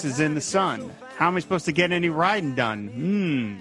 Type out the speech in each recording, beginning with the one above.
Horses in the sun. How am I supposed to get any riding done? Hmm.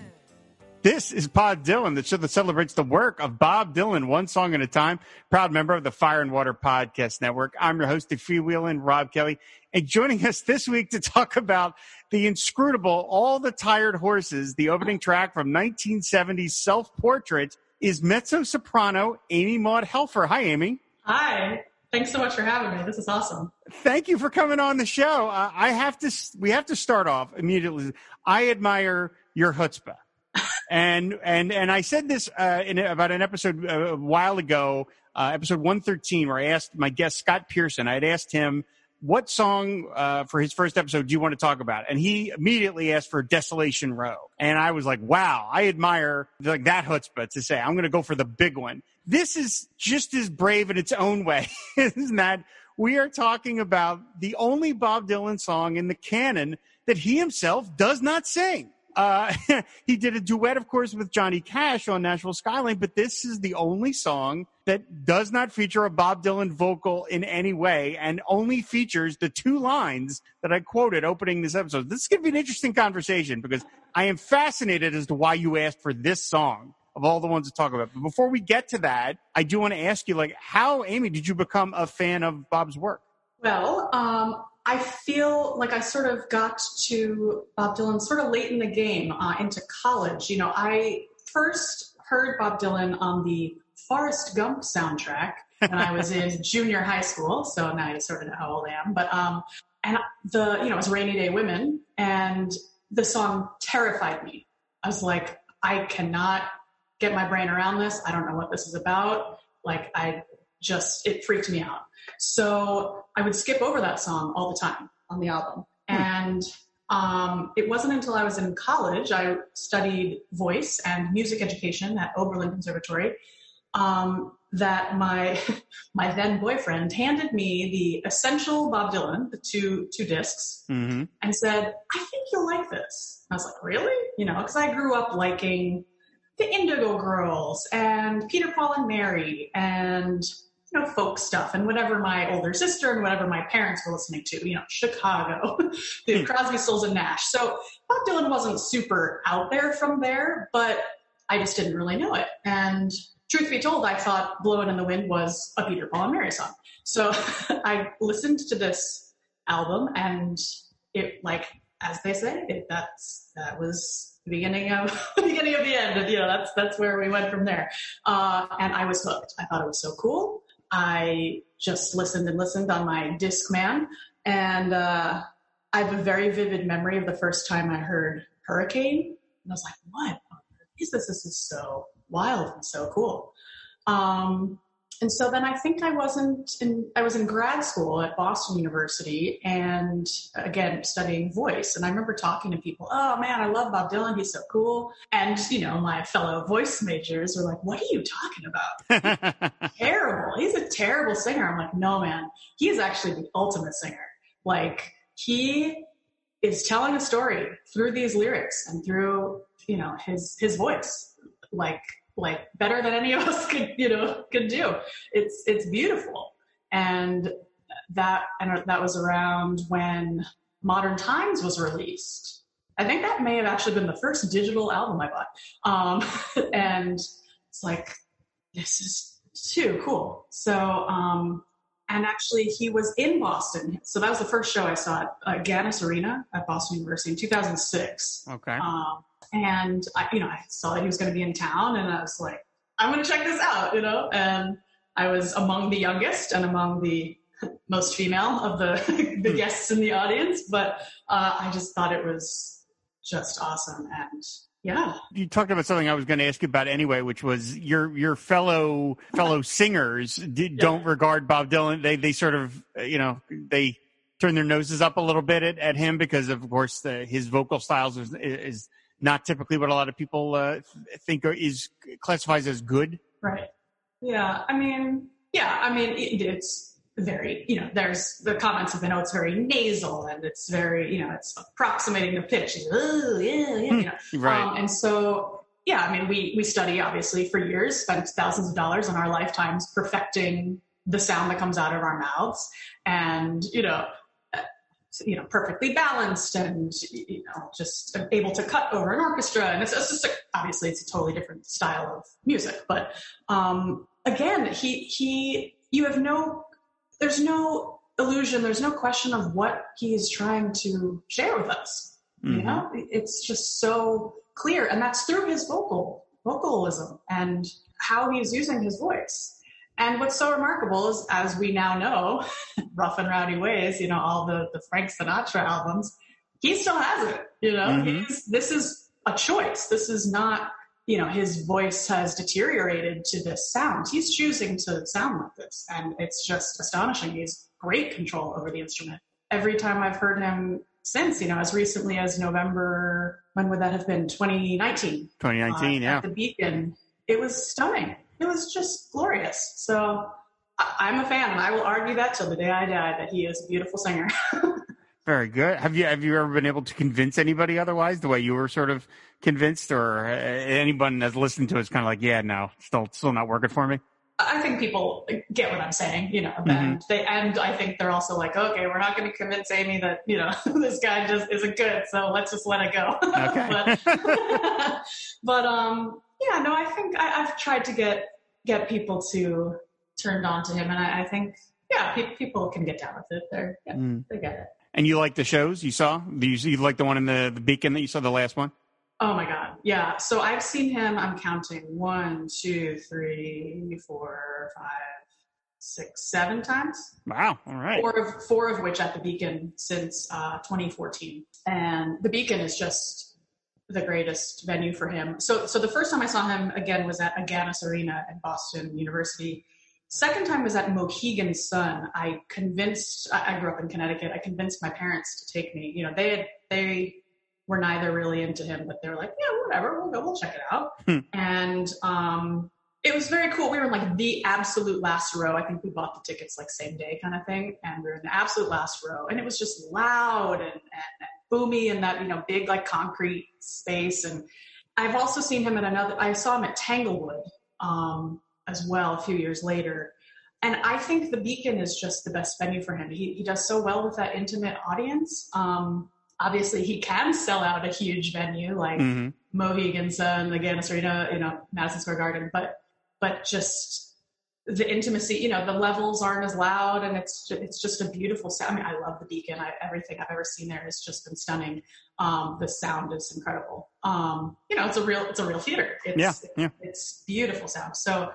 This is Pod Dylan, the show that celebrates the work of Bob Dylan, one song at a time. Proud member of the Fire and Water Podcast Network. I'm your host, the freewheeling Rob Kelly. And joining us this week to talk about the inscrutable All the Tired Horses, the opening track from 1970's Self Portrait, is mezzo soprano Amy Maude Helfer. Hi, Amy. Hi. Thanks so much for having me. This is awesome. Thank you for coming on the show. Uh, I have to, we have to start off immediately. I admire your chutzpah. and and and I said this uh, in about an episode uh, a while ago, uh, episode one thirteen, where I asked my guest Scott Pearson. I had asked him what song uh, for his first episode do you want to talk about, and he immediately asked for Desolation Row, and I was like, wow, I admire like that chutzpah to say I'm going to go for the big one. This is just as brave in its own way, isn't that? We are talking about the only Bob Dylan song in the canon that he himself does not sing. Uh, he did a duet, of course, with Johnny Cash on Nashville Skyline, but this is the only song that does not feature a Bob Dylan vocal in any way and only features the two lines that I quoted opening this episode. This is going to be an interesting conversation because I am fascinated as to why you asked for this song of all the ones to talk about. But before we get to that, I do want to ask you, like, how, Amy, did you become a fan of Bob's work? Well, um, I feel like I sort of got to Bob Dylan sort of late in the game uh, into college. You know, I first heard Bob Dylan on the Forrest Gump soundtrack when I was in junior high school. So now you sort of know how old I am. But um, and the you know it was Rainy Day Women, and the song terrified me. I was like, I cannot get my brain around this. I don't know what this is about. Like I just it freaked me out. So I would skip over that song all the time on the album. Hmm. And um, it wasn't until I was in college, I studied voice and music education at Oberlin Conservatory, um, that my my then boyfriend handed me the essential Bob Dylan, the two two discs, mm-hmm. and said, "I think you'll like this." I was like, "Really?" You know, because I grew up liking the Indigo Girls and Peter Paul and Mary and you know, folk stuff and whatever my older sister and whatever my parents were listening to, you know, Chicago, the hmm. Crosby, Stills and Nash. So Bob Dylan wasn't super out there from there, but I just didn't really know it. And truth be told, I thought Blowin' in the Wind was a Peter Paul and Mary song. So I listened to this album and it like, as they say, it, that's, that was the beginning of the beginning of the end. And, you know, that's, that's where we went from there. Uh, and I was hooked. I thought it was so cool. I just listened and listened on my Discman, and uh, I have a very vivid memory of the first time I heard Hurricane, and I was like, "What is this? This is so wild and so cool." Um, and so then I think I wasn't in, I was in grad school at Boston University and again, studying voice. And I remember talking to people, oh man, I love Bob Dylan. He's so cool. And, you know, my fellow voice majors were like, what are you talking about? terrible. He's a terrible singer. I'm like, no, man, he's actually the ultimate singer. Like he is telling a story through these lyrics and through, you know, his, his voice. Like like better than any of us could you know could do. It's it's beautiful. And that and that was around when modern times was released. I think that may have actually been the first digital album i bought. Um, and it's like this is too cool. So um, and actually he was in boston. So that was the first show i saw at uh, Agganis Arena at boston university in 2006 okay. Um, and I, you know, I saw that he was going to be in town, and I was like, I'm going to check this out, you know. And I was among the youngest and among the most female of the the hmm. guests in the audience, but uh, I just thought it was just awesome and yeah. You talked about something I was going to ask you about anyway, which was your your fellow fellow singers yeah. don't regard Bob Dylan. They they sort of you know they turn their noses up a little bit at, at him because of course the, his vocal styles is, is not typically what a lot of people uh, think is classifies as good. Right. Yeah. I mean, yeah. I mean, it, it's very, you know, there's the comments have been, oh, it's very nasal and it's very, you know, it's approximating the pitch. Oh, yeah, yeah, you know. Right. Um, and so, yeah, I mean, we we study obviously for years, spent thousands of dollars in our lifetimes perfecting the sound that comes out of our mouths, and you know, you know, perfectly balanced and you know, just able to cut over an orchestra. And it's, it's just a, obviously it's a totally different style of music, but um, again, he he, you have no, there's no illusion, there's no question of what he is trying to share with us. Mhm. You know, it's just so clear, and that's through his vocal vocalism and how he's using his voice. And what's so remarkable is, as we now know, rough and rowdy ways, you know, all the the Frank Sinatra albums, he still has it. You know, Mhm. He's, this is a choice. This is not, you know, his voice has deteriorated to this sound. He's choosing to sound like this, and it's just astonishing. He's great control over the instrument. Every time I've heard him since, you know, as recently as November, when would that have been? 2019. 2019, uh, yeah. The Beacon. It was stunning. It was just glorious. So I- I'm a fan, and I will argue that till the day I die that he is a beautiful singer. Very good. Have you have you ever been able to convince anybody otherwise the way you were sort of convinced, or uh, anyone that's listened to it's kind of like, yeah, no, still still not working for me. I think people get what I'm saying, you know, and they and I think they're also like, okay, we're not going to convince Amy that you know this guy just isn't good, so let's just let it go. Okay. but, but um, yeah, no, I think I, I've tried to get get people to turned on to him, and I, I think yeah, pe- people can get down with it. They're yeah, Mm. they get it. And you like the shows you saw? Do you, you like the one in the, the Beacon that you saw the last one? Oh my god, yeah. So I've seen him. I'm counting one, two, three, four, five, six, seven times. Wow. All right. four of four of which at the Beacon since uh, 2014, and the Beacon is just the greatest venue for him. So, so the first time I saw him again was at Agganis Arena at Boston University. Second time was at Mohegan Sun. I convinced. I I grew up in Connecticut. I convinced my parents to take me. You know, they had they were neither really into him, but they were like, yeah, whatever, we'll go, we'll check it out. Hmm. And um, it was very cool. We were in like the absolute last row. I think we bought the tickets like same day kind of thing. And we were in the absolute last row. And it was just loud and, and, and boomy in that, you know, big like concrete space. And I've also seen him at another, I saw him at Tanglewood um, as well a few years later. And I think the Beacon is just the best venue for him. He, he does so well with that intimate audience. Um, obviously, he can sell out a huge venue like hmm Mohegan Sun, the Agganis Arena, you know, Madison Square Garden, but but just the intimacy, you know, the levels aren't as loud, and it's it's just a beautiful sound. I mean, I love the Beacon. I, everything I've ever seen there has just been stunning. Um, the sound is incredible. Um, you know, it's a real it's a real theater. It's, Yeah, yeah. it's beautiful sound. So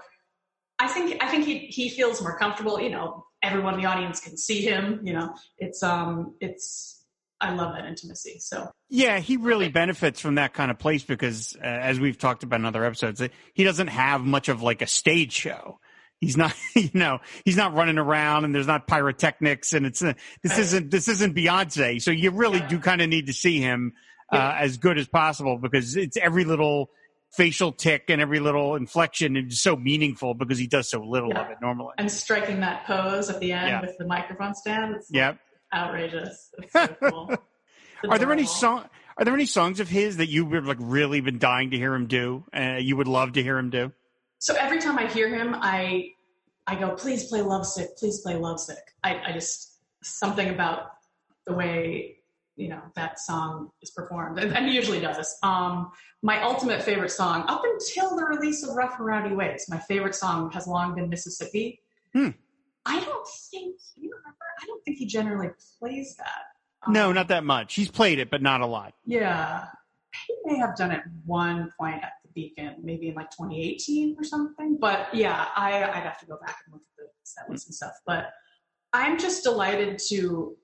I think I think he he feels more comfortable. You know, everyone in the audience can see him. You know, it's um it's I love that intimacy. So Yeah, he really benefits from that kind of place because, uh, as we've talked about in other episodes, he doesn't have much of like a stage show. He's not, you know, he's not running around and there's not pyrotechnics and it's uh, this isn't this isn't Beyonce. So you really do kind of need to see him uh, Yeah. as good as possible because it's every little facial tick and every little inflection is so meaningful because he does so little Yeah. of it normally. and striking that pose at the end Yeah. with the microphone stand. It's Yep. outrageous. It's so cool. It's Are there any song? Are there any songs of his that you would like really been dying to hear him do? Uh, you would love to hear him do. So every time I hear him, I I go, please play Lovesick, please play Lovesick. I, I just something about the way you know that song is performed, and, and he usually does. Um, my ultimate favorite song, up until the release of Rough and Rowdy Ways, my favorite song has long been Mississippi. Hmm. I don't think you remember. I don't think he generally plays that. No, Um, not that much. He's played it, but not a lot. Yeah. He may have done it one point Beacon, maybe in like 2018 or something. But yeah, I, I'd have to go back and look at the set list and stuff. But I'm just delighted to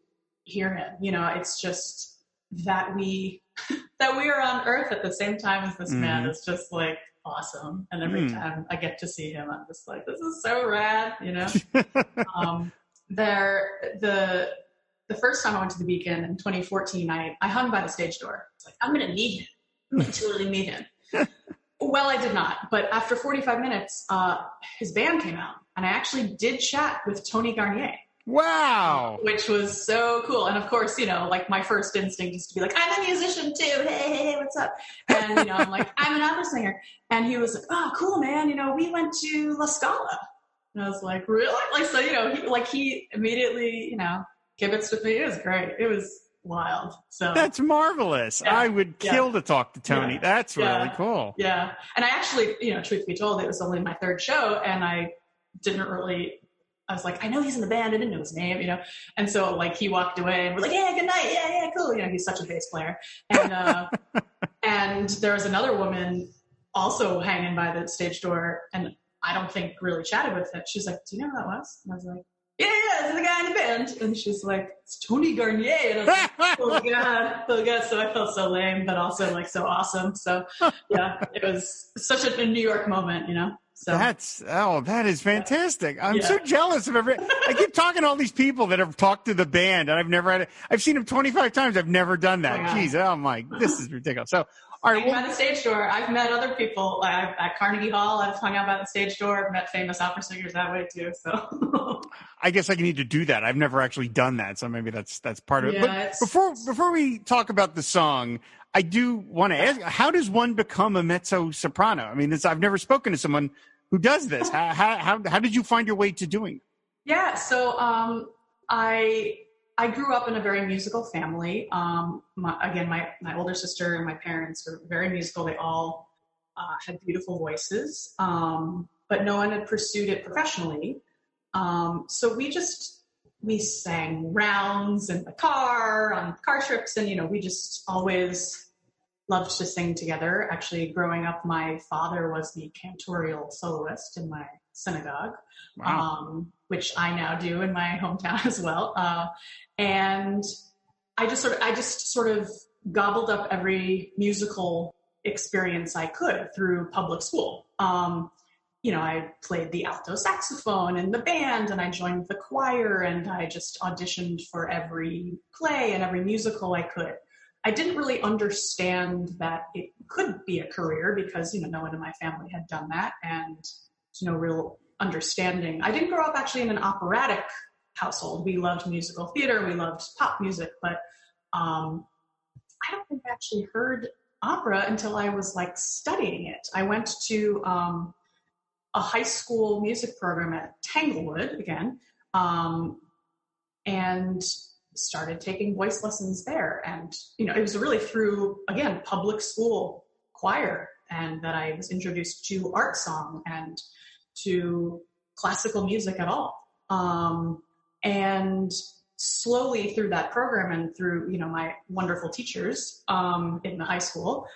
hear him. You know, it's just that we that we are on Earth at the same time as this man Mhm. is just like awesome. And every Mm. time I get to see him, I'm just like, this is so rad. You know um, there the the first time I went to the Beacon in 2014, I, I hung by the stage door. It's like I'm gonna need him. I'm gonna really meet him. well, I did not, but after 45 minutes, uh, his band came out, and I actually did chat with Tony Garnier. Wow. Which was so cool. And of course, you know, like my first instinct is to be like, I'm a musician too. Hey, hey, hey, what's up? And, you know, I'm like, I'm an opera singer. And he was like, oh, cool, man. You know, we went to La Scala. And I was like, really? Like, so, you know, he, like he immediately, you know, kibitzed with me. It was great. It was wild. So that's marvelous. Yeah, I would kill yeah, to talk to Tony. Yeah, that's really cool. Yeah. And I actually, you know, truth be told, it was only my third show and I didn't really I was like, I know he's in the band. I didn't know his name, you know. And so like he walked away and we're like, yeah, good night, yeah, yeah, cool. You know, he's such a bass player. And uh, and there was another woman also hanging by the stage door, and I don't think really chatted with it. She's like, do you know who that was? And I was like, yeah, yeah, it's the guy in the band. And she's like, it's Tony Garnier. And I was like, oh god, oh god. So I felt so lame, but also like so awesome. So yeah, it was such a, a New York moment, you know. So that's oh, that is fantastic. I'm yeah. so jealous of every. I keep talking to all these people that have talked to the band, and I've never had. it. I've seen them 25 times. I've never done that. Oh, Jeez, oh my, this is ridiculous. So, well, by the stage door, I've met other people like at Carnegie Hall. I've hung out by the stage door. I've met famous opera singers that way too. So, I guess I need to do that. I've never actually done that, so maybe that's that's part of it. but before before we talk about the song, I do want to ask: How does one become a mezzo soprano? I mean, I've never spoken to someone who does this. How, how, how did you find your way to doing it? Yeah, so um, I I grew up in a very musical family. Um, my, again, my, my older sister and my parents were very musical. They all uh, had beautiful voices, um, but no one had pursued it professionally. Um, so we just we sang rounds in the car on car trips, and you know we just always loved to sing together. Actually, growing up, my father was the cantorial soloist in my synagogue, wow. um, which I now do in my hometown as well. Uh, and I just sort of, I just sort of gobbled up every musical experience I could through public school. Um, you know, I played the alto saxophone in the band and I joined the choir and I just auditioned for every play and every musical I could. I didn't really understand that it could be a career because you know no one in my family had done that, and there's no real understanding. I didn't grow up actually in an operatic household. We loved musical theater, we loved pop music, but um, I don't think I actually heard opera until I was like studying it. I went to um, a high school music program at Tanglewood again, um, and started taking voice lessons there. And, you know, it was really through, again, public school choir and that I was introduced to art song and to classical music at all. Um, and slowly through that program and through, you know, my wonderful teachers um, in the high school,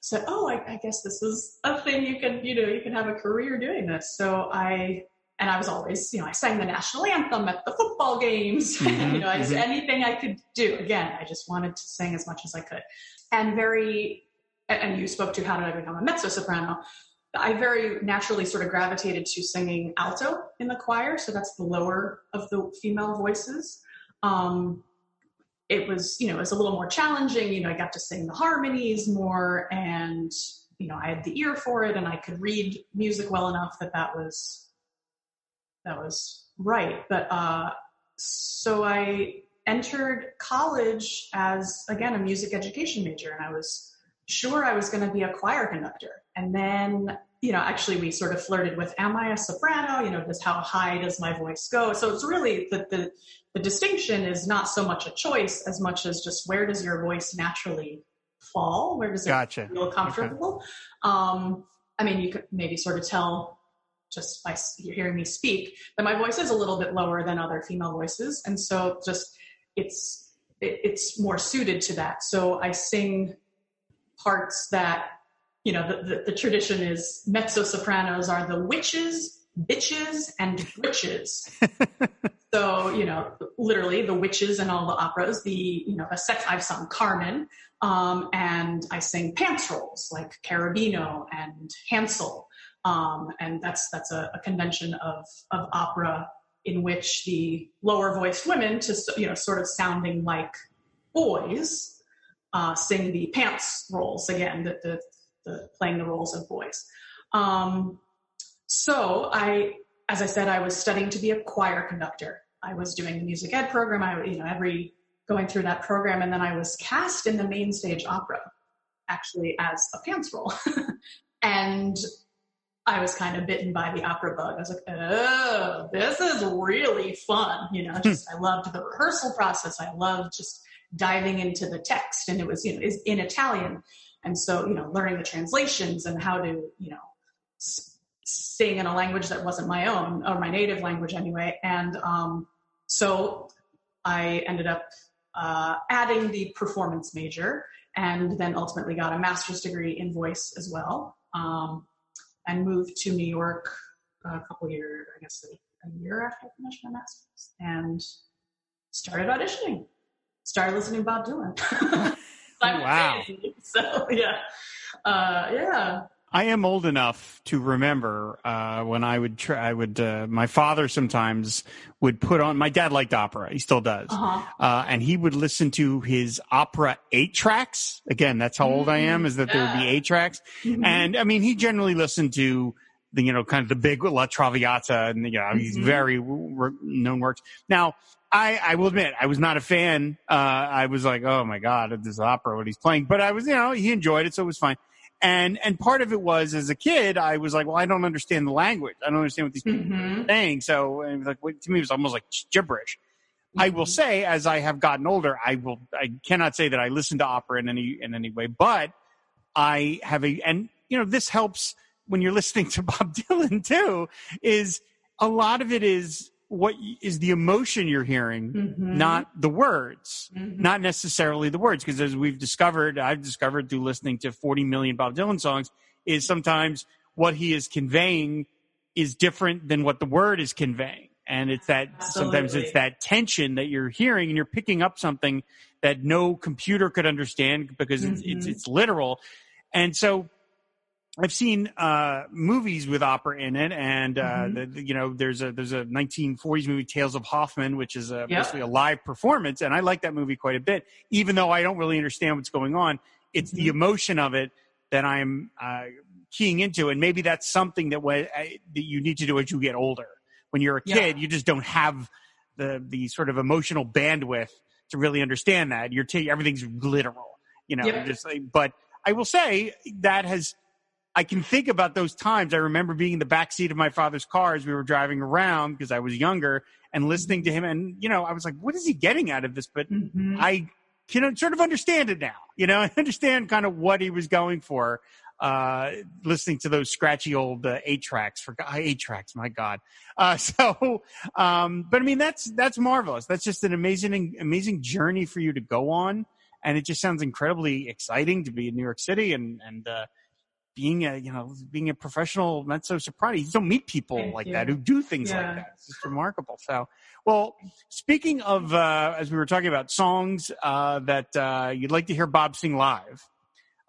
said, "Oh, I, I, guess this is a thing you can, you know, you can have a career doing this." So I and I was always, you know, I sang the national anthem at the football games, mm-hmm, you know, mm-hmm. anything I could do. Again, I just wanted to sing as much as I could. And very, and you spoke to how did I become a mezzo soprano? I very naturally sort of gravitated to singing alto in the choir, so that's the lower of the female voices. Um, it was, you know, it was a little more challenging. You know, I got to sing the harmonies more, and you know, I had the ear for it, and I could read music well enough that that was that was right. But uh, so I entered college as again a music education major, and I was sure I was going to be a choir conductor. And then you know, actually, we sort of flirted with, "Am I a soprano? You know, just how high does my voice go?" So it's really the the the distinction is not so much a choice as much as just where does your voice naturally fall? Where does it gotcha. feel comfortable? Okay. Um, I mean, you could maybe sort of tell just by hearing me speak that my voice is a little bit lower than other female voices and so just it's it, it's more suited to that so i sing parts that you know the, the, the tradition is mezzo sopranos are the witches bitches and witches so you know literally the witches in all the operas the you know the sex i've sung carmen um, and i sing pants roles like Cherubino and hansel. Um, and that's that's a, a, convention of of opera in which the lower voiced women, to you know, sort of sounding like boys, uh, sing the pants roles again, the, the, the playing the roles of boys. Um, so I, as I said, I was studying to be a choir conductor. I was doing the music ed program. I, you know, every going through that program, and then I was cast in the main stage opera, actually as a pants role, and I was kind of bitten by the opera bug. I was like, oh, this is really fun. You know, just I loved the rehearsal process. I loved just diving into the text, and it was you know is in Italian, and so you know learning the translations and how to you know sing in a language that wasn't my own or my native language anyway. And um, so I ended up uh, adding the performance major, and then ultimately got a master's degree in voice as well. Um, and moved to New York a couple years, I guess a, a year after I finished my master's, and started auditioning. Started listening to Bob Dylan. wow. So yeah, uh, yeah. I am old enough to remember uh, when I would try. I would. Uh, my father sometimes would put on. My dad liked opera. He still does. Uh-huh. Uh, and he would listen to his opera eight tracks. Again, that's how old I am. Is that there would be eight tracks. Mhm. And I mean, he generally listened to the you know kind of the big La Traviata and you know these Mhm. very w- known works. Now, I, I will admit I was not a fan. Uh, I was like, oh my god, this opera, what he's playing. But I was, you know, he enjoyed it, so it was fine. And and part of it was as a kid, I was like, well, I don't understand the language. I don't understand what these people Mhm. are saying. So and it was like to me, it was almost like gibberish. I will say, as I have gotten older, I will. I cannot say that I listen to opera in any in any way, but I have a and you know this helps when you're listening to Bob Dylan too. Is a lot of it is what is the emotion you're hearing, Mhm. not the words, Mhm. not necessarily the words. Because as we've discovered, I've discovered through listening to 40 million Bob Dylan songs, is sometimes what he is conveying is different than what the word is conveying. And it's that sometimes it's that tension that you're hearing and you're picking up something that no computer could understand because it's, it's, Mhm. it's literal. And so I've seen uh, movies with opera in it, and uh, Mhm. the, the- you know, there's a there's a 1940s movie, Tales of Hoffmann, which is a, Yep. basically a live performance, and I like that movie quite a bit, even though I don't really understand what's going on. It's the Mhm. emotion of it that I'm uh, keying into, and maybe that's something that way that you need to do as you get older. When you're a Yeah. kid, you just don't have the the sort of emotional bandwidth to really understand that. You're ta- everything's literal, you know. Yep. Just like, but I will say that has I can think about those times. I remember being in the back seat of my father's car as we were driving around because I was younger and listening to him. And, you know, I was like, what is he getting out of this? But Mhm. I can sort of understand it now. You know, I understand kind of what he was going for. Uh, listening to those scratchy old uh, eight tracks for eight tracks, my God. Uh, so, um, but I mean, that's, that's marvelous. That's just an amazing, amazing journey for you to go on. And it just sounds incredibly exciting to be in New York City and, and, uh, being a you know being a professional mezzo soprano you don't meet people Thank like you. that who do things like that. It's just remarkable. So well speaking of uh as we were talking about songs uh that uh you'd like to hear bob sing live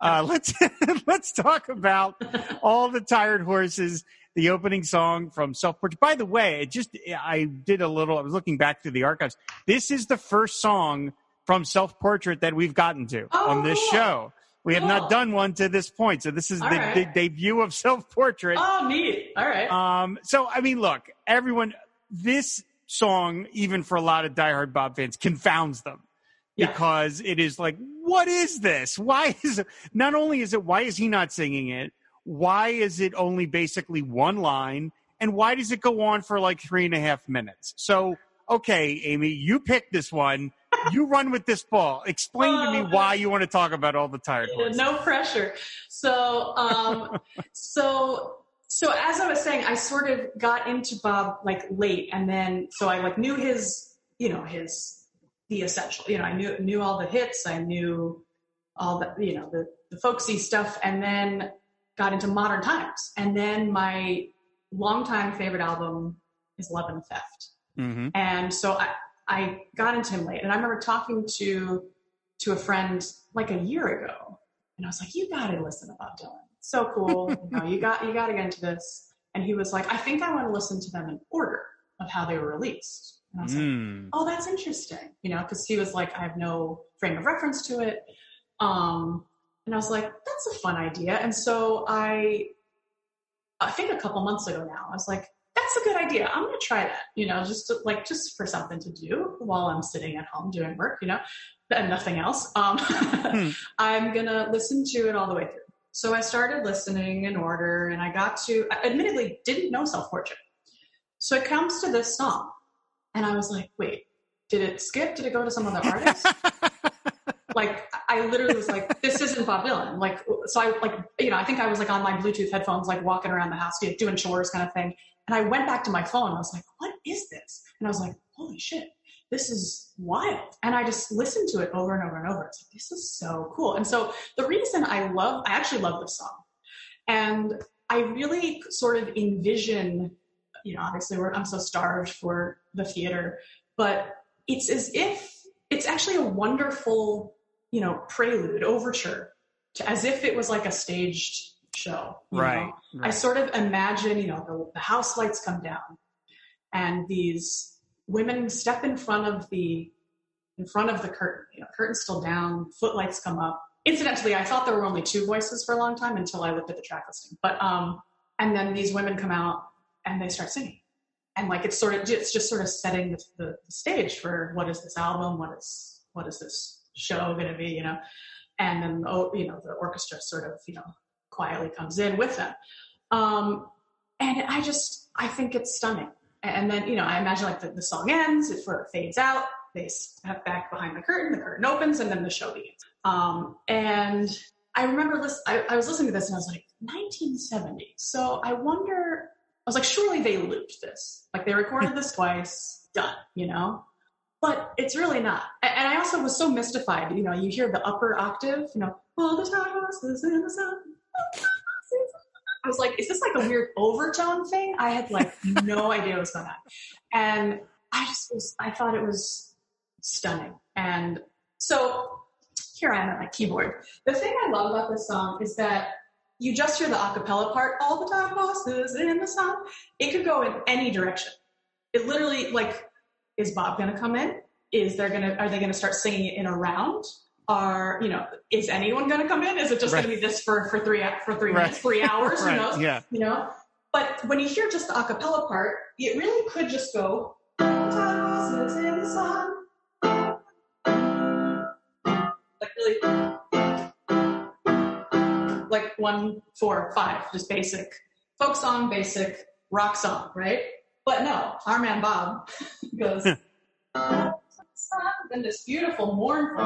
uh let's let's talk about all the tired horses the opening song from self portrait. By the way it just i did a little i was looking back through the archives. This is the first song from self portrait that we've gotten to Oh, on this cool. show we have not done one to this point so this is the, right. the debut of self portrait oh, neat. All right. um, so I mean, look, everyone, this song, even for a lot of diehard Bob fans, confounds them Yeah. because it is like, what is this? Why is it? Not only is it, why is he not singing it? Why is it only basically one line? And why does it go on for like three and a half minutes? So, okay, Amy, you picked this one. You run with this ball. Explain to me Oh, why you want to talk about all the tired horses. no pressure. So, um, so, so as I was saying, I sort of got into Bob like late, and then so I like knew his, you know, his the essential. You know, I knew knew all the hits. I knew all the, you know, the the folksy stuff, and then got into modern times. And then my longtime favorite album is Love and Theft. hmm And so I, I got into him late. And I remember talking to to a friend like a year ago. And I was like, you gotta listen to Bob Dylan. So cool. you know, you got you gotta get into this. And he was like, I think I want to listen to them in order of how they were released. And I was like, Mm. oh, that's interesting. You know, because he was like, I have no frame of reference to it. Um, and I was like, that's a fun idea. And so I, I think a couple months ago now, I was like, that's a good idea. I'm going to try that, you know, just to, like, just for something to do while I'm sitting at home doing work, you know, and nothing else. Um, hmm. I'm going to listen to it all the way through. So I started listening in order and I got to, I admittedly didn't know self portrait. So it comes to this song and I was like, wait, did it skip? Did it go to some other artist? like I literally was like, this isn't Bob Dylan. Like, so I like, you know, I think I was like on my Bluetooth headphones, like walking around the house, doing chores kind of thing. And I went back to my phone. I was like, what is this? And I was like, holy shit, this is wild. And I just listened to it over and over and over. It's like, this is so cool. And so the reason I love, I actually love this song. And I really sort of envision, you know, obviously I'm so starved for the theater, but it's as if it's actually a wonderful, you know, prelude, overture, to, as if it was like a staged show. Right, right, I sort of imagine, you know, the, the house lights come down and these women step in front of the in front of the curtain. You know, curtain's still down, footlights come up. Incidentally, I thought there were only two voices for a long time until I looked at the track listing. But um, and then these women come out and they start singing and like it's sort of it's just sort of setting the, the, the stage for what is this album what is what is this show going to be you know and then oh you know the orchestra sort of you know quietly comes in with them um, and i just i think it's stunning and then you know i imagine like the, the song ends it sort of fades out they step back behind the curtain the curtain opens and then the show begins um, and i remember this I, I was listening to this and i was like 1970 so i wonder I was like, surely they looped this. Like they recorded this twice, done, you know? But it's really not. And I also was so mystified. You know, you hear the upper octave, you know, all the time in the sun. I was like, is this like a weird overtone thing? I had like no idea what was going on. And I just was, I thought it was stunning. And so here I am at my keyboard. The thing I love about this song is that you just hear the acapella part all the time bosses in the sun it could go in any direction it literally like is bob going to come in is there going to are they going to start singing it in a round are you know is anyone going to come in is it just right. going to be this for for three for three right. minutes three hours right. who knows yeah you know but when you hear just the acapella part it really could just go like really like one, four, five, just basic folk song, basic rock song, right? But no, our man Bob goes, then this beautiful mournful.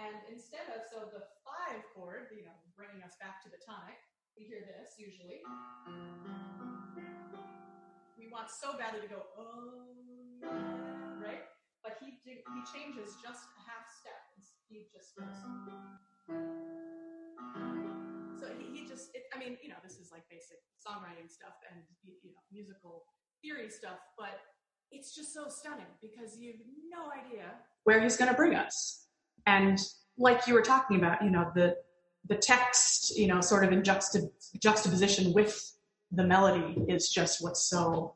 And instead of, so the five chord, you know, bringing us back to the tonic, we hear this usually. We want so badly to go, oh, right? but he he changes just a half step. He just goes. It, I mean, you know, this is like basic songwriting stuff and you know musical theory stuff, but it's just so stunning because you have no idea where he's going to bring us. And like you were talking about, you know, the the text, you know, sort of in juxtap- juxtaposition with the melody is just what's so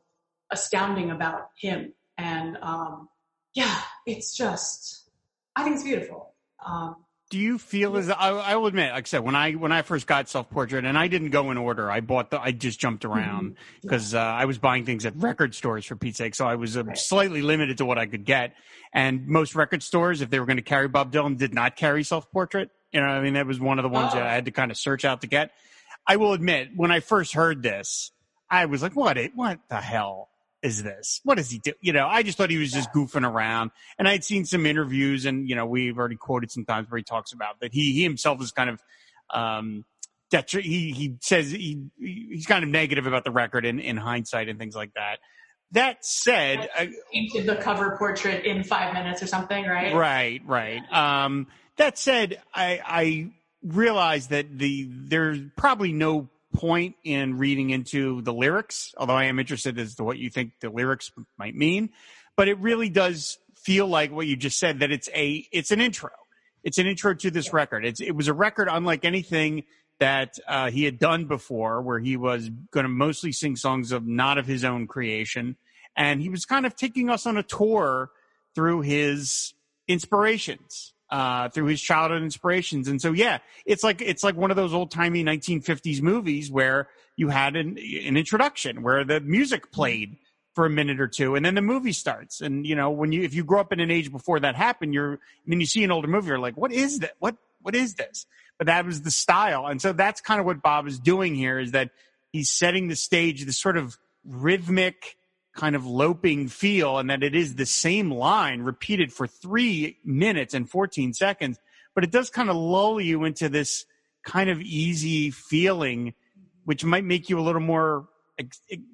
astounding about him. And um, yeah, it's just, I think it's beautiful. Um, do you feel as I, I, will admit, like I said, when I when I first got self portrait, and I didn't go in order, I bought the, I just jumped mm-hmm. around because mm-hmm. uh, I was buying things at record stores for Pete's sake, so I was uh, right. slightly limited to what I could get. And most record stores, if they were going to carry Bob Dylan, did not carry self portrait. You know, I mean, that was one of the ones oh. that I had to kind of search out to get. I will admit, when I first heard this, I was like, "What? It what the hell?" Is this? What does he do? You know, I just thought he was just goofing around. And I'd seen some interviews, and you know, we've already quoted sometimes where he talks about that he he himself is kind of um detri- he he says he he's kind of negative about the record in in hindsight and things like that. That said, I painted the cover portrait in five minutes or something, right? Right, right. Um, that said, I I realize that the there's probably no point in reading into the lyrics, although I am interested as to what you think the lyrics might mean. But it really does feel like what you just said that it's a it's an intro. It's an intro to this record. It's it was a record unlike anything that uh, he had done before, where he was going to mostly sing songs of not of his own creation, and he was kind of taking us on a tour through his inspirations uh, through his childhood inspirations. And so, yeah, it's like it's like one of those old timey 1950s movies where you had an, an introduction where the music played for a minute or two, and then the movie starts. And you know, when you if you grow up in an age before that happened, you're and then you see an older movie, you're like, what is that? What what is this? But that was the style, and so that's kind of what Bob is doing here is that he's setting the stage, this sort of rhythmic kind of loping feel and that it is the same line repeated for three minutes and 14 seconds, but it does kind of lull you into this kind of easy feeling, which might make you a little more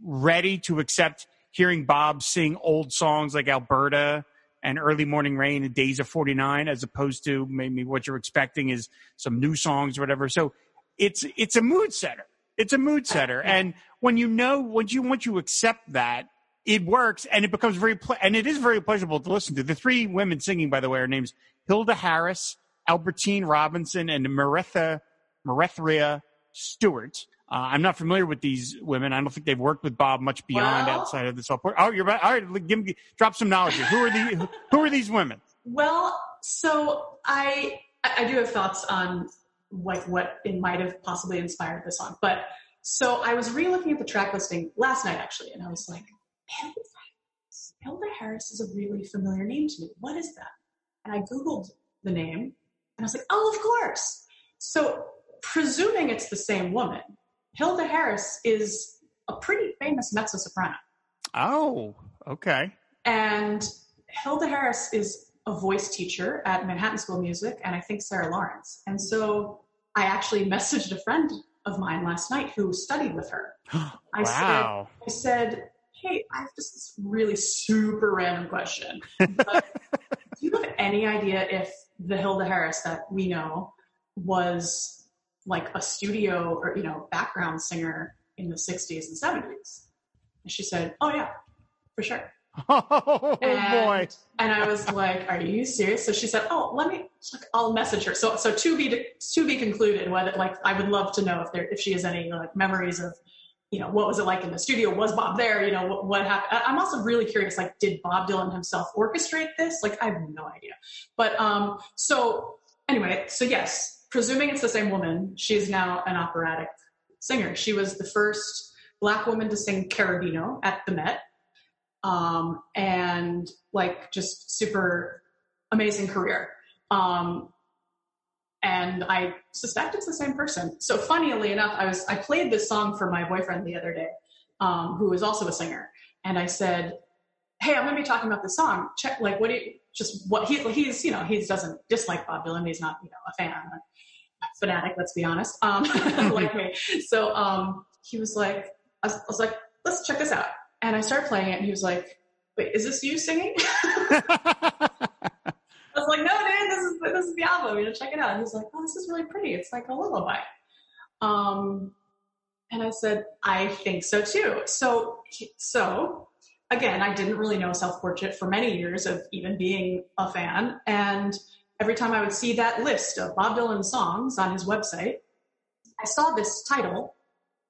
ready to accept hearing Bob sing old songs like Alberta and Early Morning Rain and Days of 49, as opposed to maybe what you're expecting is some new songs or whatever. So it's, it's a mood setter. It's a mood setter. Uh, and when you know, once you, once you accept that, it works and it becomes very ple- and it is very pleasurable to listen to. The three women singing, by the way, are names Hilda Harris, Albertine Robinson, and Maretha Marethria Stewart. Uh, I'm not familiar with these women. I don't think they've worked with Bob much beyond well, outside of this. Oh, you're right. All right, give me drop some knowledge. Here. Who are the who are these women? Well, so I I do have thoughts on like what it might have possibly inspired the song, but so I was re-looking at the track listing last night actually, and I was like, Hilda Harris. Hilda Harris is a really familiar name to me. What is that? And I Googled the name and I was like, oh, of course. So, presuming it's the same woman, Hilda Harris is a pretty famous mezzo soprano. Oh, okay. And Hilda Harris is a voice teacher at Manhattan School of Music and I think Sarah Lawrence. And so I actually messaged a friend of mine last night who studied with her. I wow. Said, I said, hey, I have just this really super random question. do you have any idea if the Hilda Harris that we know was like a studio or, you know, background singer in the 60s and 70s? And she said, oh, yeah, for sure. Oh and, boy! And I was like, "Are you serious?" So she said, "Oh, let me. Like, I'll message her." So, so to be to be concluded. Whether like I would love to know if there if she has any like memories of you know, what was it like in the studio? Was Bob there? You know, what, what happened? I'm also really curious, like, did Bob Dylan himself orchestrate this? Like, I have no idea. But, um, so anyway, so yes, presuming it's the same woman, she's now an operatic singer. She was the first black woman to sing Cherubino at the Met. Um, and like just super amazing career. Um, and I suspect it's the same person. So funnily enough, I was I played this song for my boyfriend the other day, um, who is also a singer, and I said, "Hey, I'm going to be talking about this song. Check like what do you just what he he's you know he doesn't dislike Bob Dylan. He's not you know a fan, a fanatic. Let's be honest, um, like me. So um, he was like, I was, I was like, let's check this out, and I started playing it, and he was like, "Wait, is this you singing?" Was like, no, dude, this is this is the album. You know, check it out. And he's like, oh, this is really pretty. It's like a lullaby. Um, and I said, I think so too. So, so again, I didn't really know self portrait for many years of even being a fan. And every time I would see that list of Bob Dylan songs on his website, I saw this title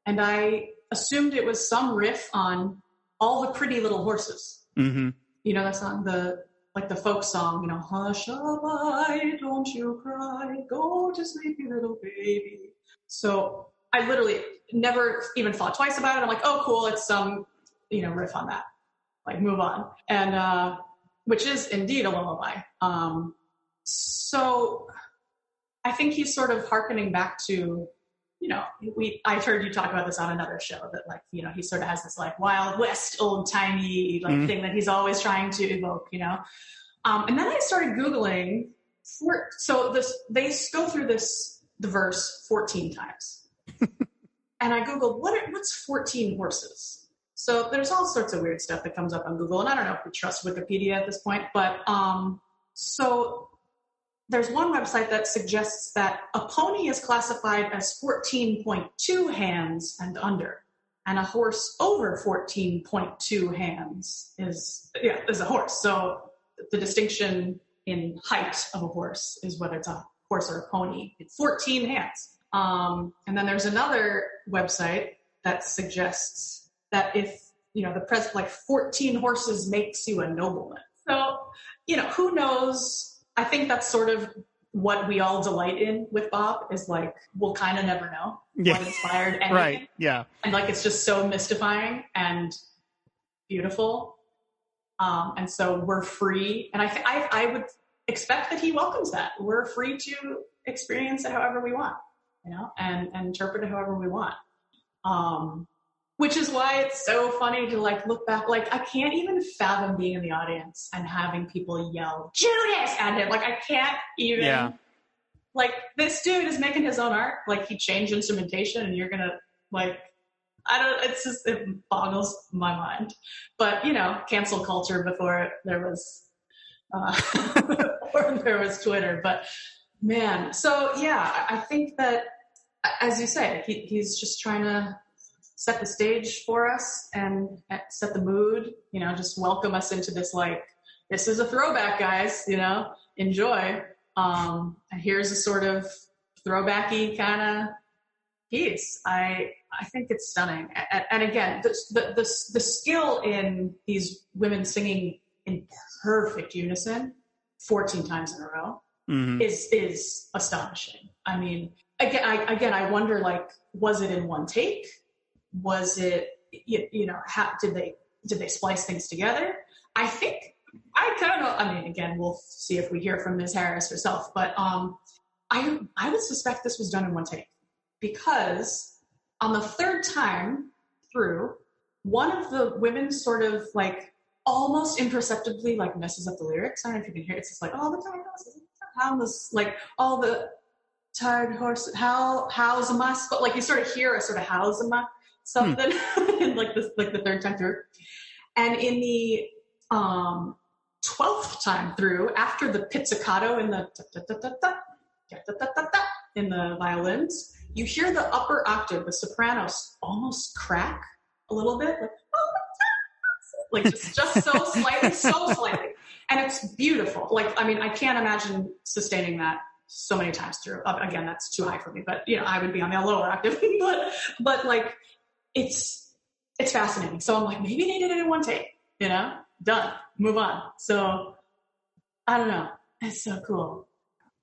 and I assumed it was some riff on all the pretty little horses. Mm-hmm. You know that song, the like the folk song, you know, hush a don't you cry, go to sleep, you little baby. So I literally never even thought twice about it. I'm like, oh, cool, it's some, you know, riff on that. Like, move on. And, uh, which is indeed a lullaby. Um, so I think he's sort of harkening back to you know, we I've heard you talk about this on another show that like, you know, he sort of has this like Wild West old timey like mm-hmm. thing that he's always trying to evoke, you know. Um, and then I started Googling for so this they go through this the verse 14 times. and I Googled what are, what's 14 horses? So there's all sorts of weird stuff that comes up on Google, and I don't know if we trust Wikipedia at this point, but um, so there's one website that suggests that a pony is classified as 14.2 hands and under, and a horse over 14.2 hands is yeah is a horse. So the distinction in height of a horse is whether it's a horse or a pony. It's 14 hands. Um, and then there's another website that suggests that if you know, the press like 14 horses makes you a nobleman. So, you know, who knows? I think that's sort of what we all delight in with Bob is like we'll kind of never know Yeah. what inspired anything. Right. Yeah. and like it's just so mystifying and beautiful um, and so we're free and I, th- I i would expect that he welcomes that we're free to experience it however we want you know and, and interpret it however we want um, which is why it's so funny to like look back like i can't even fathom being in the audience and having people yell judas! at him. Like i can't even Yeah. like this dude is making his own art. Like he changed instrumentation and you're gonna like i don't it's just it boggles my mind. But you know cancel culture before there was uh before there was twitter. But man so yeah i I think that as you say he, he's just trying to set the stage for us and set the mood you know just welcome us into this like this is a throwback guys you know enjoy um, and here's a sort of throwbacky kind of piece. I I think it's stunning. And, and again, the, the the the skill in these women singing in perfect unison, 14 times in a row, Mhm. is is astonishing. I mean, again, I again I wonder like, was it in one take? Was it you, you know how did they did they splice things together? I think I kind of I mean again we'll see if we hear from Ms. Harris herself, but um I I would suspect this was done in one take because on the third time through, one of the women sort of like almost imperceptibly like messes up the lyrics. I don't know if you can hear it. It's just like all the tired horses, how this like all the tired horses, how how's am sp-" Like you sort of hear a sort of how's am I something hmm. like this, like the third time through. And in the um, 12th time through, after the pizzicato in the in the violins, you hear the upper octave, the sopranos, almost crack a little bit, like, oh like just, just so slightly, so slightly. And it's beautiful. Like, I mean, I can't imagine sustaining that so many times through. Again, that's too high for me, but you know, I would be on the lower octave. but, but like, it's it's fascinating. So I'm like, maybe they did it in one take. You know, done, move on. So I don't know. It's so cool.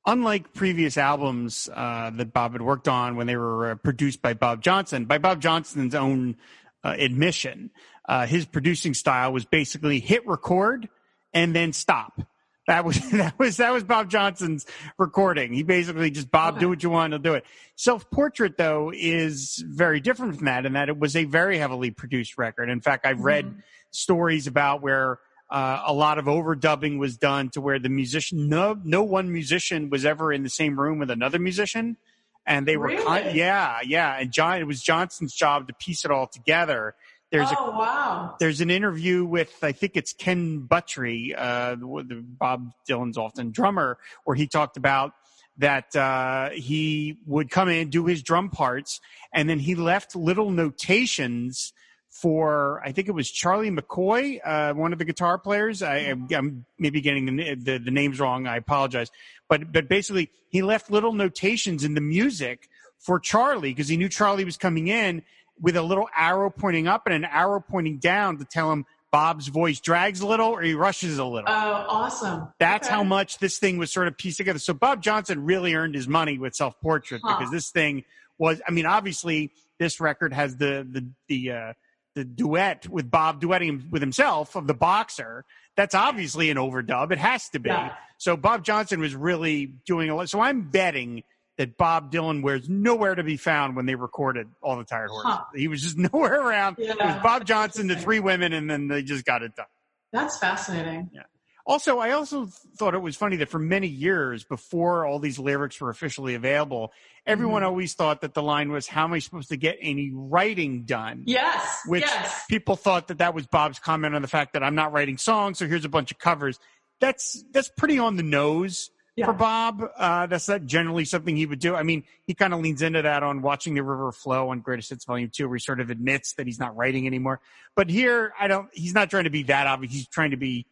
unlike previous albums uh, that Bob had worked on when they were uh, produced by Bob Johnston, by Bob Johnston's own uh, admission, uh, his producing style was basically hit record and then stop. That was that was that was Bob Johnston's recording. He basically just Bob, Okay. do what you want to do it. Self portrait though is very different from that in that it was a very heavily produced record. In fact, I've read Mhm. stories about where uh, a lot of overdubbing was done to where the musician no no one musician was ever in the same room with another musician and they were con- yeah yeah and John it was Johnston's job to piece it all together there's a oh wow. there's an interview with I think it's Ken Buttrey, uh, the, the Bob Dylan's often drummer, where he talked about that uh, he would come in do his drum parts, and then he left little notations for I think it was Charlie McCoy, uh, one of the guitar players. I, I'm maybe getting the, the the names wrong. I apologize, but but basically he left little notations in the music for Charlie because he knew Charlie was coming in with a little arrow pointing up and an arrow pointing down to tell him Bob's voice drags a little or he rushes a little. Oh, awesome. That's Okay. how much this thing was sort of pieced together. So Bob Johnston really earned his money with Self Portrait Huh. because this thing was. I mean, obviously, this record has the the the uh, the duet with Bob duetting with himself of the boxer. That's obviously an overdub. It has to be. Yeah. So Bob Johnston was really doing a lot. So I'm betting that Bob Dylan was nowhere to be found when they recorded All the Tired Horses. Huh. He was just nowhere around. It was Bob Johnston, the three women, and then they just got it done. That's fascinating. Yeah. Also, I also thought it was funny that for many years before all these lyrics were officially available, everyone Mm-hmm. always thought that the line was, How am I supposed to get any writing done? Yes. Which yes. people thought that that was Bob's comment on the fact that I'm not writing songs, so here's a bunch of covers. That's that's pretty on the nose Yeah. for Bob. Uh, that's not generally something he would do. I mean, he kind of leans into that on watching the river flow on Greatest Hits Volume Two, where he sort of admits that he's not writing anymore. But here, I don't. He's not trying to be that obvious. He's trying to be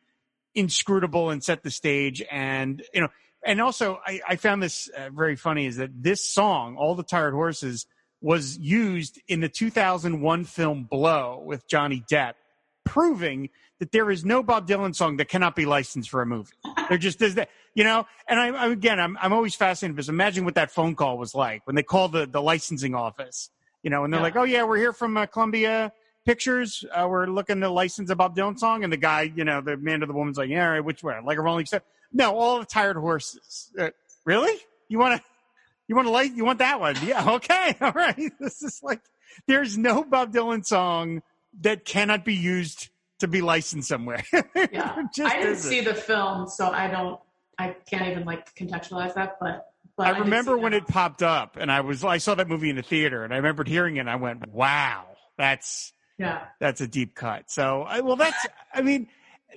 inscrutable and set the stage. And you know, and also, I, I found this uh, very funny is that this song, "All the Tired Horses," was used in the 2001 film Blow with Johnny Depp proving that there is no Bob Dylan song that cannot be licensed for a movie. There just is that, you know. And I, I again, I'm I'm always fascinated because imagine what that phone call was like when they call the the licensing office, you know, and they're Yeah. like, "Oh yeah, we're here from uh, Columbia Pictures. Uh, we're looking to license a Bob Dylan song," and the guy, you know, the man to the woman's like, "Yeah, all right, which one? Like a Rolling Stone? No, all the tired horses. Uh, really? You want to?" You want to like you want that one? Yeah, okay, all right. This is like there's no Bob Dylan song that cannot be used to be licensed somewhere. Yeah. Just I didn't isn't. see the film, so I don't. I can't even like contextualize that. But, but I did remember when that. it popped up, and I was I saw that movie in the theater, and I remembered hearing it. and I went, "Wow, that's Yeah. that's a deep cut." So, I, well, that's I mean,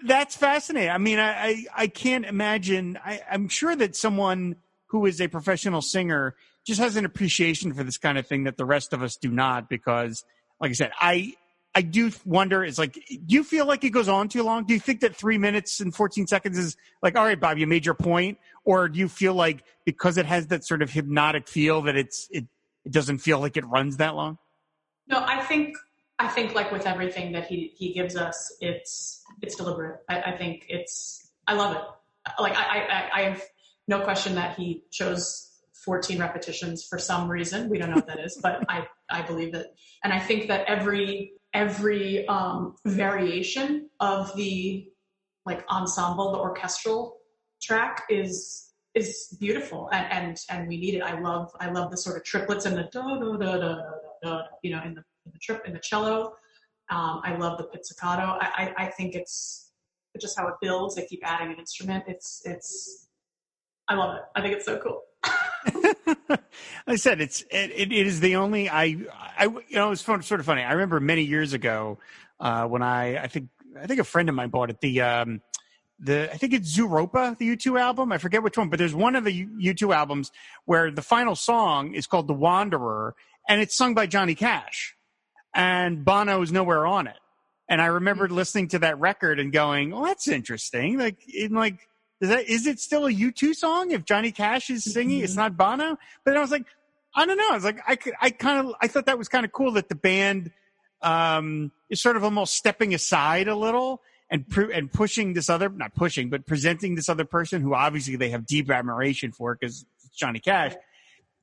that's fascinating. I mean, I I, I can't imagine. I, I'm sure that someone who is a professional singer just has an appreciation for this kind of thing that the rest of us do not, because, like I said, I. I do wonder. It's like, do you feel like it goes on too long? Do you think that three minutes and fourteen seconds is like, all right, Bob, you made your point, or do you feel like because it has that sort of hypnotic feel that it's it it doesn't feel like it runs that long? No, I think I think like with everything that he he gives us, it's it's deliberate. I, I think it's I love it. Like I, I I have no question that he chose 14 repetitions for some reason. We don't know what that is, but I I believe it, and I think that every every um, variation of the like ensemble, the orchestral track is is beautiful and and and we need it. I love I love the sort of triplets and the da da da da da you know in the in the trip in the cello. Um, I love the pizzicato. I, I I think it's just how it builds. They keep adding an instrument. It's it's I love it. I think it's so cool. I said it's it, it, is the only I I you know it's fun, sort of funny. I remember many years ago uh, when I I think I think a friend of mine bought it the um the I think it's Zooropa the U2 album. I forget which one, but there's one of the U- U2 albums where the final song is called The Wanderer and it's sung by Johnny Cash and Bono is nowhere on it. And I remembered listening to that record and going, "Oh, that's interesting." Like in like is that is it still a U2 song if Johnny Cash is singing? It's not Bono. But I was like, I don't know. I was like, I could, I kind of, I thought that was kind of cool that the band um, is sort of almost stepping aside a little and pr- and pushing this other, not pushing, but presenting this other person who obviously they have deep admiration for because it's Johnny Cash,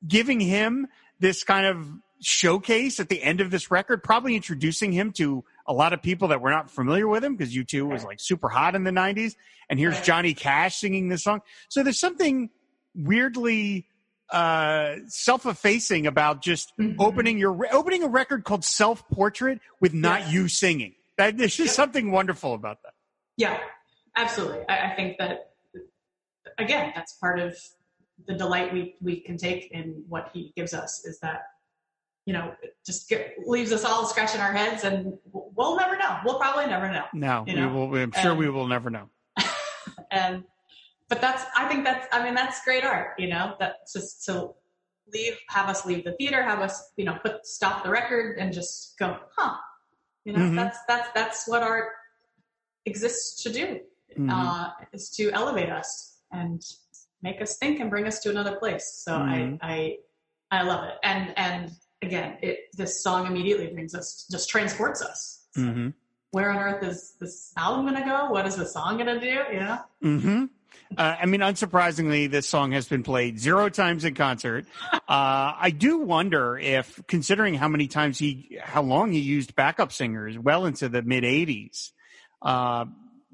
giving him this kind of showcase at the end of this record, probably introducing him to a lot of people that were not familiar with him because U2 was like super hot in the 90s. And here's Johnny Cash singing this song. So there's something weirdly uh self-effacing about just Mhm. opening your opening a record called self-portrait with not you singing that there's just something wonderful about that Yeah, absolutely. I, I think that again, that's part of the delight we we can take in what he gives us is that you know just get, leaves us all scratching our heads, and we'll never know. We'll probably never know. no You we will i'm sure and- we will never know And but that's I think that's I mean that's great art. You know, that's just to leave, have us leave the theater, have us you know put stop the record and just go, huh? You know, Mhm. that's that's that's what art exists to do. Mhm. uh, is to elevate us and make us think and bring us to another place. So Mhm. I, I, I love it. And and again, it this song immediately brings us, just transports us. Mhm. Where on earth is this album gonna go? What is the song gonna do? You know? hmm Uh, I mean, unsurprisingly, this song has been played zero times in concert. Uh, I do wonder if, considering how many times he, how long he used backup singers, well into the mid '80s, uh,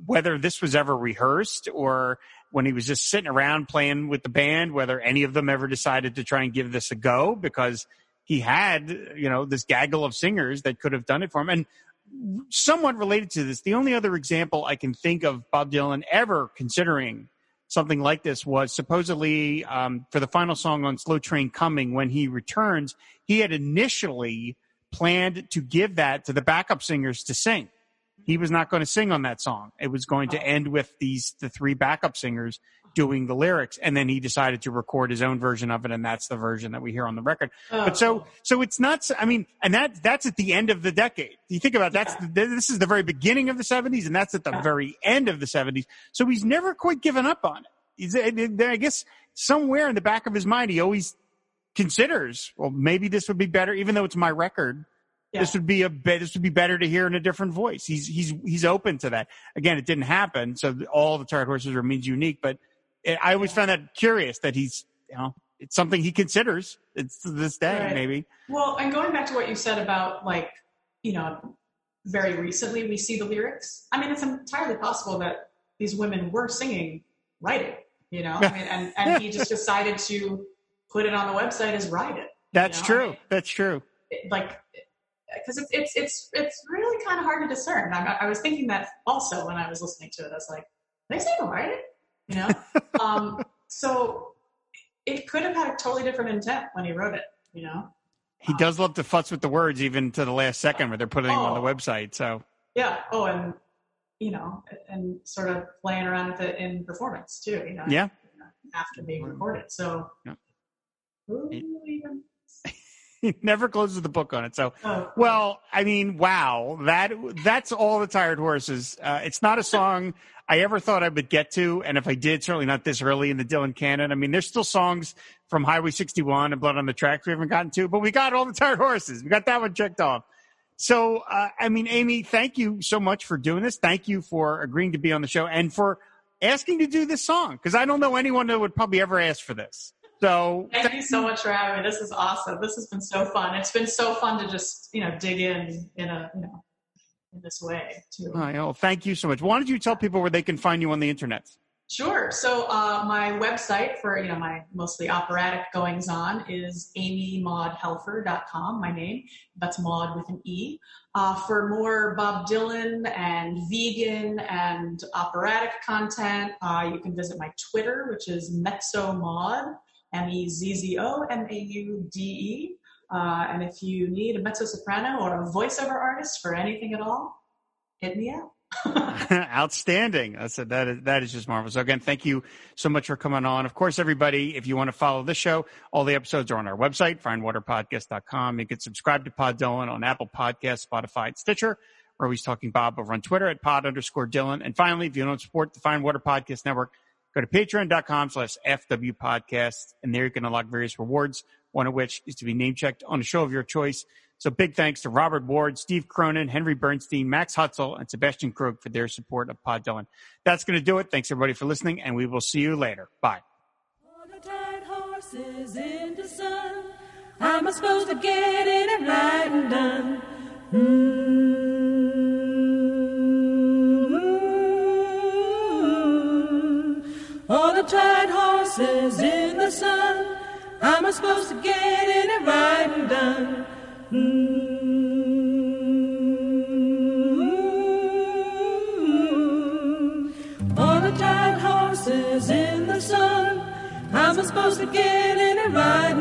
whether this was ever rehearsed or when he was just sitting around playing with the band, whether any of them ever decided to try and give this a go because he had, you know, this gaggle of singers that could have done it for him. And somewhat related to this, the only other example I can think of Bob Dylan ever considering something like this was supposedly um, for the final song on Slow Train Coming when he returns, he had initially planned to give that to the backup singers to sing. He was not going to sing on that song. It was going to end with these the three backup singers doing the lyrics, and then he decided to record his own version of it, and that's the version that we hear on the record. But so, oh. so it's not. i mean, and that that's at the end of the decade. You think about it, that's the, this is the very beginning of the '70s, and that's at the Yeah. very end of the '70s. So he's never quite given up on it. He's, I guess, somewhere in the back of his mind, he always considers, well, maybe this would be better, even though it's my record. Yeah. this would be a bit. This would be better to hear in a different voice. He's he's he's open to that. Again, it didn't happen, so all the tired horses are means unique. But I always found that curious that he's you know it's something he considers. It's to this day Right. maybe. Well, and going back to what you said about like, you know, very recently we see the lyrics. I mean, it's entirely possible that these women were singing, writing, you know, I mean, and, and he just decided to put it on the website as write it. That's know? true. That's true. It- like, because it's, it's, it's, it's really kind of hard to discern. I, I was thinking that also when I was listening to it, I was like, they say write it, you know? um, so it could have had a totally different intent when he wrote it, you know? He does love to futz with the words, even to the last second where they're putting them on the Oh. website. So Yeah. Oh, and you know, and sort of playing around with it in performance too. You know. Yeah. After being recorded, so. Yeah. Who even? he never closes the book on it. So Oh, Well, I mean, wow, that that's all the tired horses. Uh, it's not a song I ever thought I would get to, and if I did, certainly not this early in the Dylan canon. I mean, there's still songs from Highway 61 and Blood on the Tracks we haven't gotten to, but we got all the tired horses. We got that one checked off. So, uh, I mean, Amy, thank you so much for doing this. Thank you for agreeing to be on the show and for asking to do this song because I don't know anyone that would probably ever ask for this. So, Thank you so much for having me. This is awesome. This has been so fun. It's been so fun to just you know dig in in a you know in this way too. Right, well, thank you so much. Why don't you tell people where they can find you on the internet? Sure. So uh, my website for you know my mostly operatic goings on is amymaudehelfer.com. My name. That's Maud with an E. Uh, for more Bob Dylan and vegan and operatic content, uh, you can visit my Twitter, which is MezzoMaude, M E Z Z O M A U D E. Uh, and if you need a mezzo soprano or a voiceover artist for anything at all, hit me up. Outstanding. I said that is that is just marvelous. So again, thank you so much for coming on. Of course, everybody, if you want to follow this show, all the episodes are on our website, fireandwaterpodcast.com. You can subscribe to Pod Dylan on Apple Podcasts, Spotify, and Stitcher. We're always talking Bob over on Twitter at pod underscore Dylan. And finally, if you don't support the Fire and Water Podcast Network, go to patreon.com slash FW podcast. And there you can unlock various rewards, one of which is to be name checked on a show of your choice. So big thanks to Robert Ward, Steve Cronin, Henry Bernstein, Max Hutzel, and Sebastian Krug for their support of Pod Dylan. That's going to do it. Thanks everybody for listening, and we will see you later. Bye. I'm supposed to get and ride and done. Mm. Horses in the sun, I'm supposed to get in and ride and done. Mm. All the tired horses in the sun, I'm supposed to get in and ride